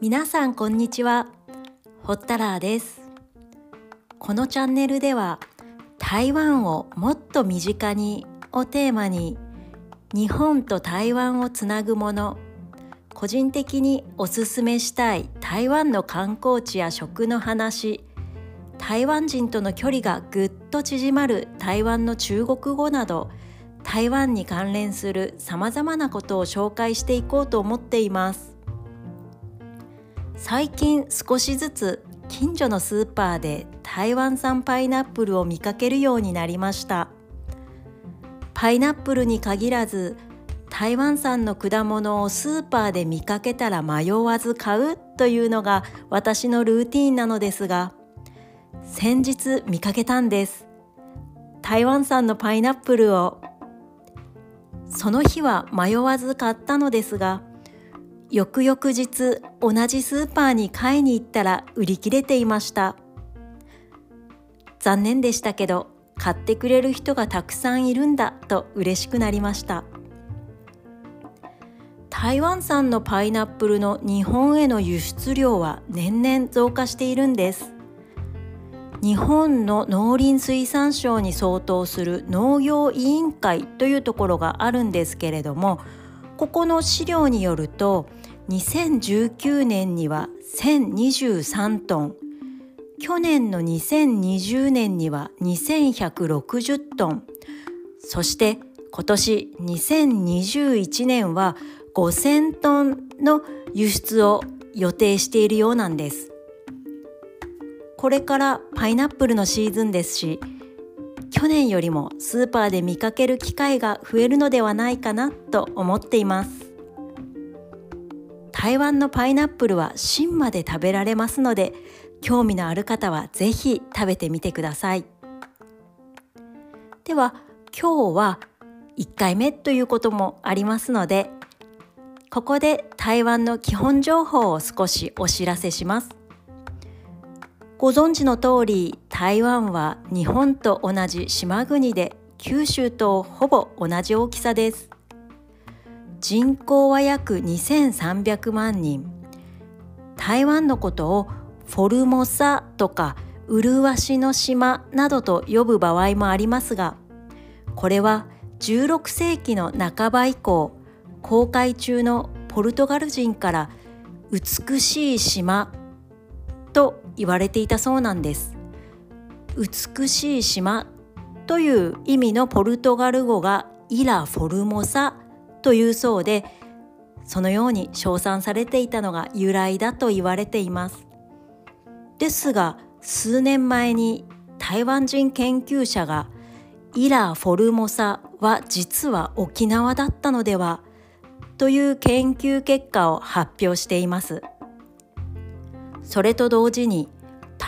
皆さんこんにちは。ホッタラーです。このチャンネルでは台湾をもっと身近にをテーマに日本と台湾をつなぐもの個人的におすすめしたい台湾の観光地や食の話台湾人との距離がぐっと縮まる台湾の中国語など台湾に関連するさまざまなことを紹介していこうと思っています。最近少しずつ近所のスーパーで台湾産パイナップルを見かけるようになりました。パイナップルに限らず台湾産の果物をスーパーで見かけたら迷わず買うというのが私のルーティンなのですが先日見かけたんです。台湾産のパイナップルを。その日は迷わず買ったのですが翌々日同じスーパーに買いに行ったら売り切れていました。残念でしたけど買ってくれる人がたくさんいるんだと嬉しくなりました。台湾産のパイナップルの日本への輸出量は年々増加しているんです。日本の農林水産省に相当する農業委員会というところがあるんですけれどもここの資料によると2019年には1023トン去年の2020年には2160トンそして今年2021年は5000トンの輸出を予定しているようなんです。これからパイナップルのシーズンですし去年よりもスーパーで見かける機会が増えるのではないかなと思っています。台湾のパイナップルは芯まで食べられますので興味のある方は是非食べてみてください。では今日は1回目ということもありますのでここで台湾の基本情報を少しお知らせします。ご存知の通り台湾は日本と同じ島国で九州とほぼ同じ大きさです。人口は約2300万人。台湾のことをフォルモサとか麗しの島などと呼ぶ場合もありますがこれは16世紀の半ば以降航海中のポルトガル人から美しい島と言われていたそうなんです。美しい島という意味のポルトガル語がイラ・フォルモサというそうでそのように称賛されていたのが由来だと言われていますですが数年前に台湾人研究者がイラ・フォルモサは実は沖縄だったのではという研究結果を発表しています。それと同時に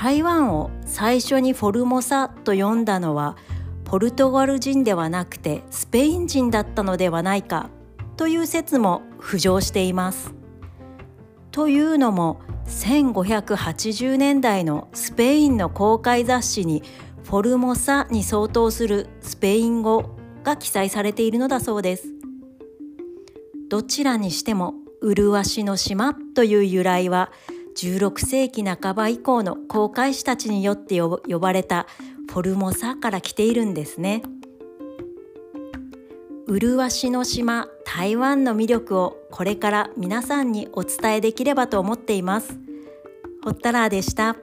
台湾を最初にフォルモサと呼んだのはポルトガル人ではなくてスペイン人だったのではないかという説も浮上しています。というのも1580年代のスペインの公開雑誌にフォルモサに相当するスペイン語が記載されているのだそうです。どちらにしても麗しの島という由来は16世紀半ば以降の航海士たちによって呼ばれたフォルモサから来ているんですね。麗しの島台湾の魅力をこれから皆さんにお伝えできればと思っています。ほったらーでした。